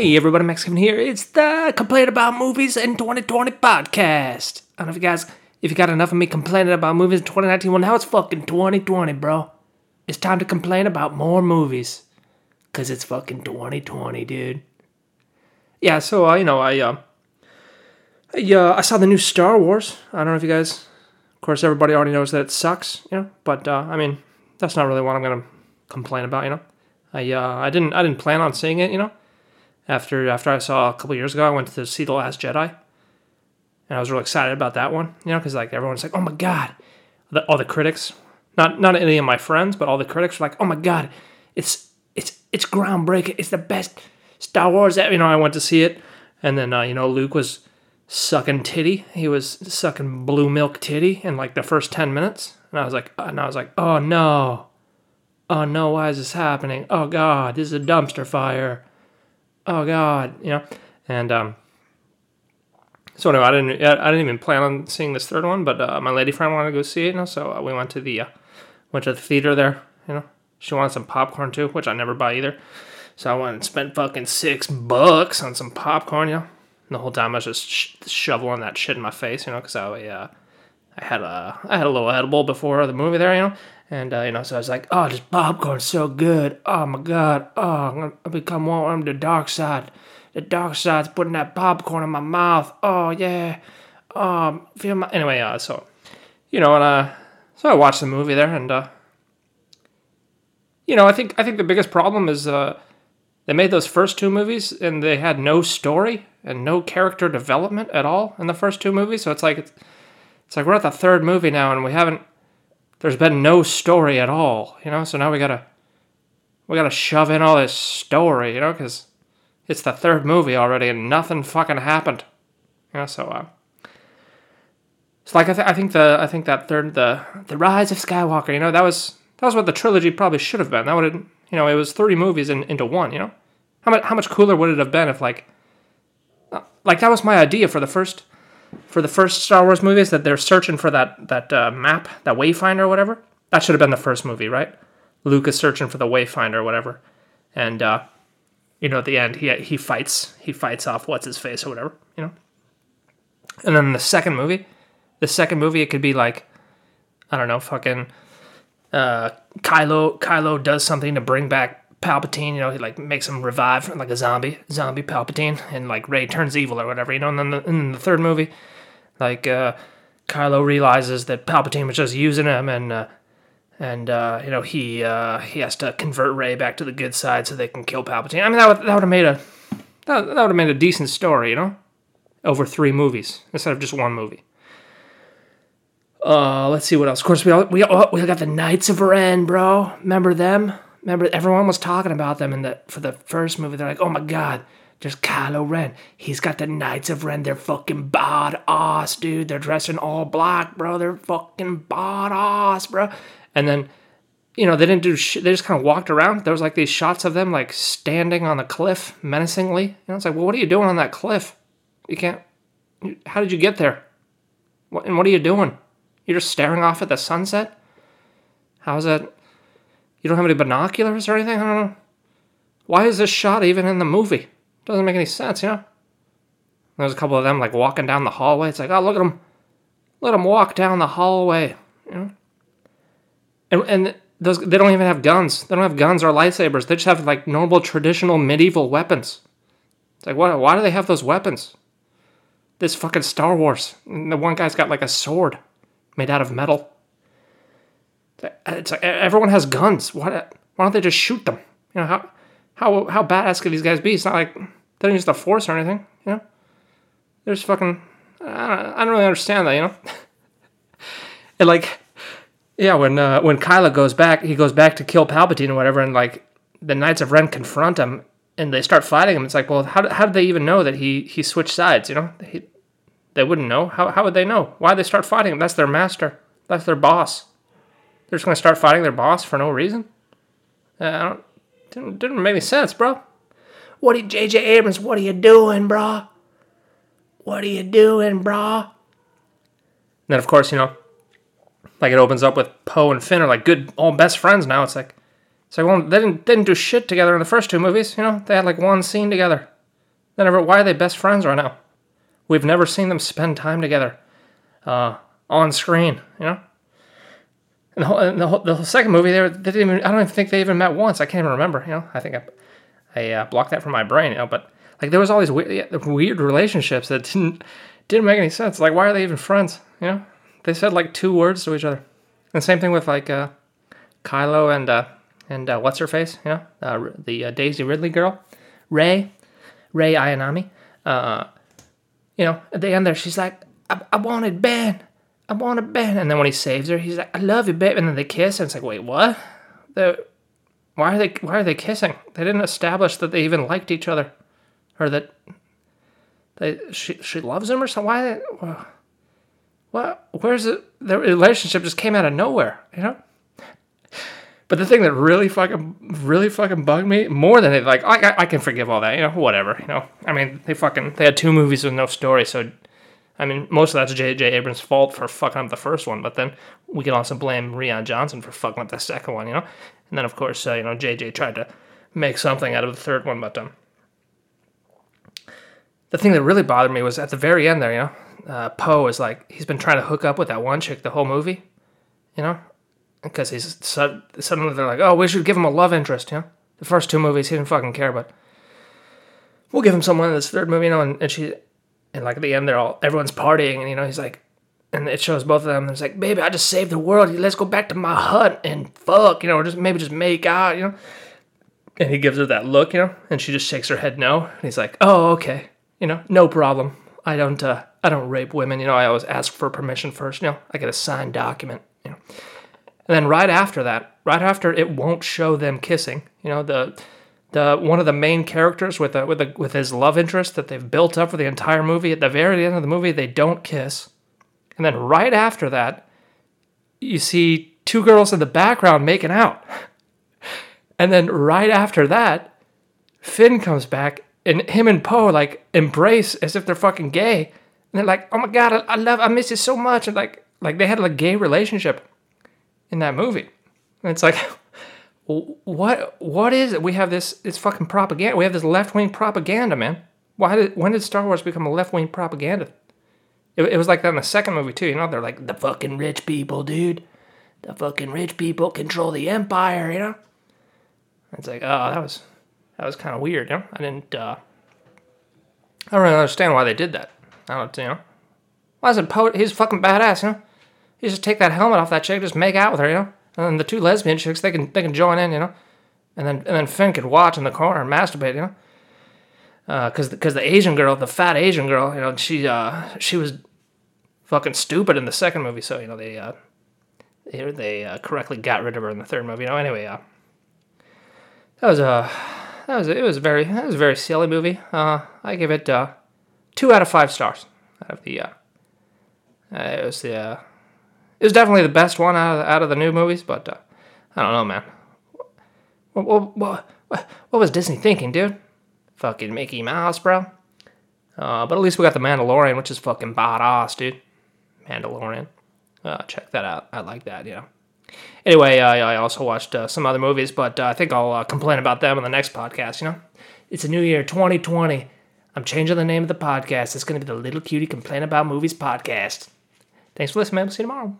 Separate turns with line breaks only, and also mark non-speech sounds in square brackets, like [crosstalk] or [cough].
Hey everybody, Max Kevin here. It's the Complain About Movies in 2020 podcast. I don't know if you guys, if you got enough of me complaining about movies in 2019, well now it's fucking 2020, bro. It's time to complain about more movies. Cause it's fucking 2020, dude. Yeah, so, uh, you know, I, uh, I, uh, I saw the new Star Wars. I don't know if you guys, of course, everybody already knows that it sucks, you know, but, uh, I mean, that's not really what I'm gonna complain about, you know. I, uh, I didn't, I didn't plan on seeing it, you know after after I saw a couple years ago, I went to see The Last Jedi, and I was really excited about that one. You know, because like everyone's like, "Oh my god!" The, all the critics, not not any of my friends, but all the critics were like, "Oh my god, it's it's it's groundbreaking. It's the best Star Wars." Ever. You know, I went to see it, and then uh, you know Luke was sucking titty. He was sucking blue milk titty in like the first ten minutes, and I was like, and I was like, "Oh no." Oh no, why is this happening? Oh god, this is a dumpster fire oh god, you know, and um, so anyway, I didn't I didn't even plan on seeing this third one, but uh, my lady friend wanted to go see it, you know, so uh, we went to the uh, went to the theater there, you know. She wanted some popcorn too, which I never buy either. So I went and spent fucking six bucks on some popcorn, you know. And the whole time I was just sh- shoveling that shit in my face, you know, because I uh, I had a I had a little edible before the movie there, you know, and, uh, you know, so I was like, oh, this popcorn's so good. Oh, my God. Oh, I'm to become one of the dark side. The dark side's putting that popcorn in my mouth. Oh, yeah. Um, feel my... Anyway, uh, so, you know, and, uh, so I watched the movie there, and, uh, you know, I think, I think the biggest problem is, uh, they made those first two movies, and they had no story and no character development at all in the first two movies. So it's like, it's, it's like we're at the third movie now, and we haven't there's been no story at all, you know. So now we gotta we gotta shove in all this story, you know, because it's the third movie already and nothing fucking happened, you know. So uh, it's like I, th- I think the I think that third the the Rise of Skywalker, you know, that was that was what the trilogy probably should have been. That would have, you know it was three movies in, into one, you know. How much how much cooler would it have been if like like that was my idea for the first for the first Star Wars movies that they're searching for that that uh, map, that wayfinder or whatever. That should have been the first movie, right? Luke is searching for the wayfinder or whatever, and uh, you know at the end he he fights he fights off what's his face or whatever, you know. And then the second movie, the second movie it could be like, I don't know, fucking uh, Kylo Kylo does something to bring back Palpatine, you know, he like makes him revive like a zombie, zombie Palpatine, and like Rey turns evil or whatever, you know. And then the, in the third movie, like uh, Kylo realizes that Palpatine was just using him, and uh, and uh, you know he uh, he has to convert Rey back to the good side so they can kill Palpatine. I mean that would that would have made a that, that would have made a decent story, you know, over three movies instead of just one movie. Uh, let's see what else. Of course, we all, we all, we got the Knights of Ren, bro. Remember them? Remember, everyone was talking about them in the for the first movie. They're like, "Oh my god, there's Kylo Ren. He's got the Knights of Ren. They're fucking bod ass, dude. They're dressing all black, bro. They're fucking bod ass, bro." And then, you know, they didn't do shit. They just kind of walked around. There was like these shots of them like standing on the cliff menacingly. You know, it's like, well, what are you doing on that cliff? You can't. How did you get there? What and what are you doing? You're just staring off at the sunset. How's that? You don't have any binoculars or anything? I don't know. Why is this shot even in the movie? Doesn't make any sense, you know? There's a couple of them like walking down the hallway. It's like, oh, look at them. Let them walk down the hallway, you know? And, and those, they don't even have guns. They don't have guns or lightsabers. They just have like normal traditional medieval weapons. It's like, why, why do they have those weapons? This fucking Star Wars. And the one guy's got like a sword made out of metal. It's like everyone has guns. Why, why don't they just shoot them? You know how how how badass could these guys be? It's not like they don't use the force or anything. You know, they're just fucking. I don't, I don't really understand that. You know, [laughs] and like, yeah, when uh, when Kylo goes back, he goes back to kill Palpatine or whatever, and like the Knights of Ren confront him and they start fighting him. It's like, well, how, how did they even know that he he switched sides? You know, he, they wouldn't know. How how would they know? Why they start fighting him? That's their master. That's their boss. They're just gonna start fighting their boss for no reason. Uh, I don't didn't, didn't make any sense, bro. What are J.J. Abrams? What are you doing, bro? What are you doing, bro? And then, of course, you know, like it opens up with Poe and Finn are like good old best friends now. It's like, it's like, well, they didn't they didn't do shit together in the first two movies. You know, they had like one scene together. Never. Why are they best friends right now? We've never seen them spend time together, uh, on screen. You know. And the whole, and the, whole, the second movie, they, were, they didn't even. I don't even think they even met once. I can't even remember. You know. I think I, I uh, blocked that from my brain. You know. But like there was all these weird, weird relationships that didn't didn't make any sense. Like why are they even friends? You know. They said like two words to each other. And same thing with like uh, Kylo and uh, and uh, what's her face? You know, uh, the uh, Daisy Ridley girl, Rey, Rey Ayanami. Uh, you know, at the end there, she's like, I, I wanted Ben. I wanted Ben. And then when he saves her, he's like, I love you, babe. And then they kiss, and it's like, wait, what? The, why are they Why are they kissing? They didn't establish that they even liked each other, or that they she she loves him or something. Why? Well, what? Where's it? The relationship just came out of nowhere, you know. But the thing that really fucking, really fucking bugged me more than it, like, I, I can forgive all that, you know, whatever, you know. I mean, they fucking, they had two movies with no story, so, I mean, most of that's J.J. Abrams' fault for fucking up the first one, but then we can also blame Rian Johnson for fucking up the second one, you know. And then, of course, uh, you know, J.J. tried to make something out of the third one, but um, the thing that really bothered me was at the very end there, you know, uh, Poe is like, he's been trying to hook up with that one chick the whole movie, you know, because he's suddenly they're like, oh, we should give him a love interest. You know, the first two movies he didn't fucking care, but we'll give him someone in this third movie. You know, and, and she and like at the end, they're all everyone's partying, and you know, he's like, and it shows both of them. And it's like, baby, I just saved the world. Let's go back to my hut and fuck, you know, or just maybe just make out, you know. And he gives her that look, you know, and she just shakes her head no. And he's like, oh, okay, you know, no problem. I don't, uh, I don't rape women, you know. I always ask for permission first, you know. I get a signed document, you know. And then right after that, right after it won't show them kissing, you know, the the one of the main characters with a, with a, with his love interest that they've built up for the entire movie. At the very end of the movie, they don't kiss, and then right after that, you see two girls in the background making out, [laughs] and then right after that, Finn comes back and him and Poe like embrace as if they're fucking gay, and they're like, "Oh my god, I, I love, I miss you so much," and like like they had like a gay relationship in that movie. And it's like, [laughs] what what is it? We have this it's fucking propaganda. We have this left wing propaganda, man. Why did when did Star Wars become a left wing propaganda? It, it was like that in the second movie too. You know, they're like the fucking rich people, dude. The fucking rich people control the empire. You know. It's like, oh, that was that was kind of weird. You know, I didn't. uh I don't really understand why they did that. I don't, you know. Why is it Poe? He's fucking badass, you know. You just take that helmet off that chick, just make out with her, you know. And the two lesbian chicks, they can they can join in, you know. And then and then Finn could watch in the corner and masturbate, you know. Because uh, because the Asian girl, the fat Asian girl, you know, she uh she was fucking stupid in the second movie, so you know they uh they, they uh, correctly got rid of her in the third movie. You know, anyway, uh, that was a uh, that was it was very that was a very silly movie. Uh, I give it uh, two out of five stars out of the uh, uh it was the uh, it was definitely the best one out of, out of the new movies, but uh, I don't know, man. What, what, what, what was Disney thinking, dude? Fucking Mickey Mouse, bro. Uh, but at least we got the Mandalorian, which is fucking badass, dude. Mandalorian. Uh, check that out. I like that, you know. Anyway, I also watched uh, some other movies, but uh, I think I'll uh, complain about them in the next podcast, you know. It's a new year, 2020. I'm changing the name of the podcast. It's going to be the Little Cutie Complain About Movies podcast. Thanks for listening, man. We'll see you tomorrow.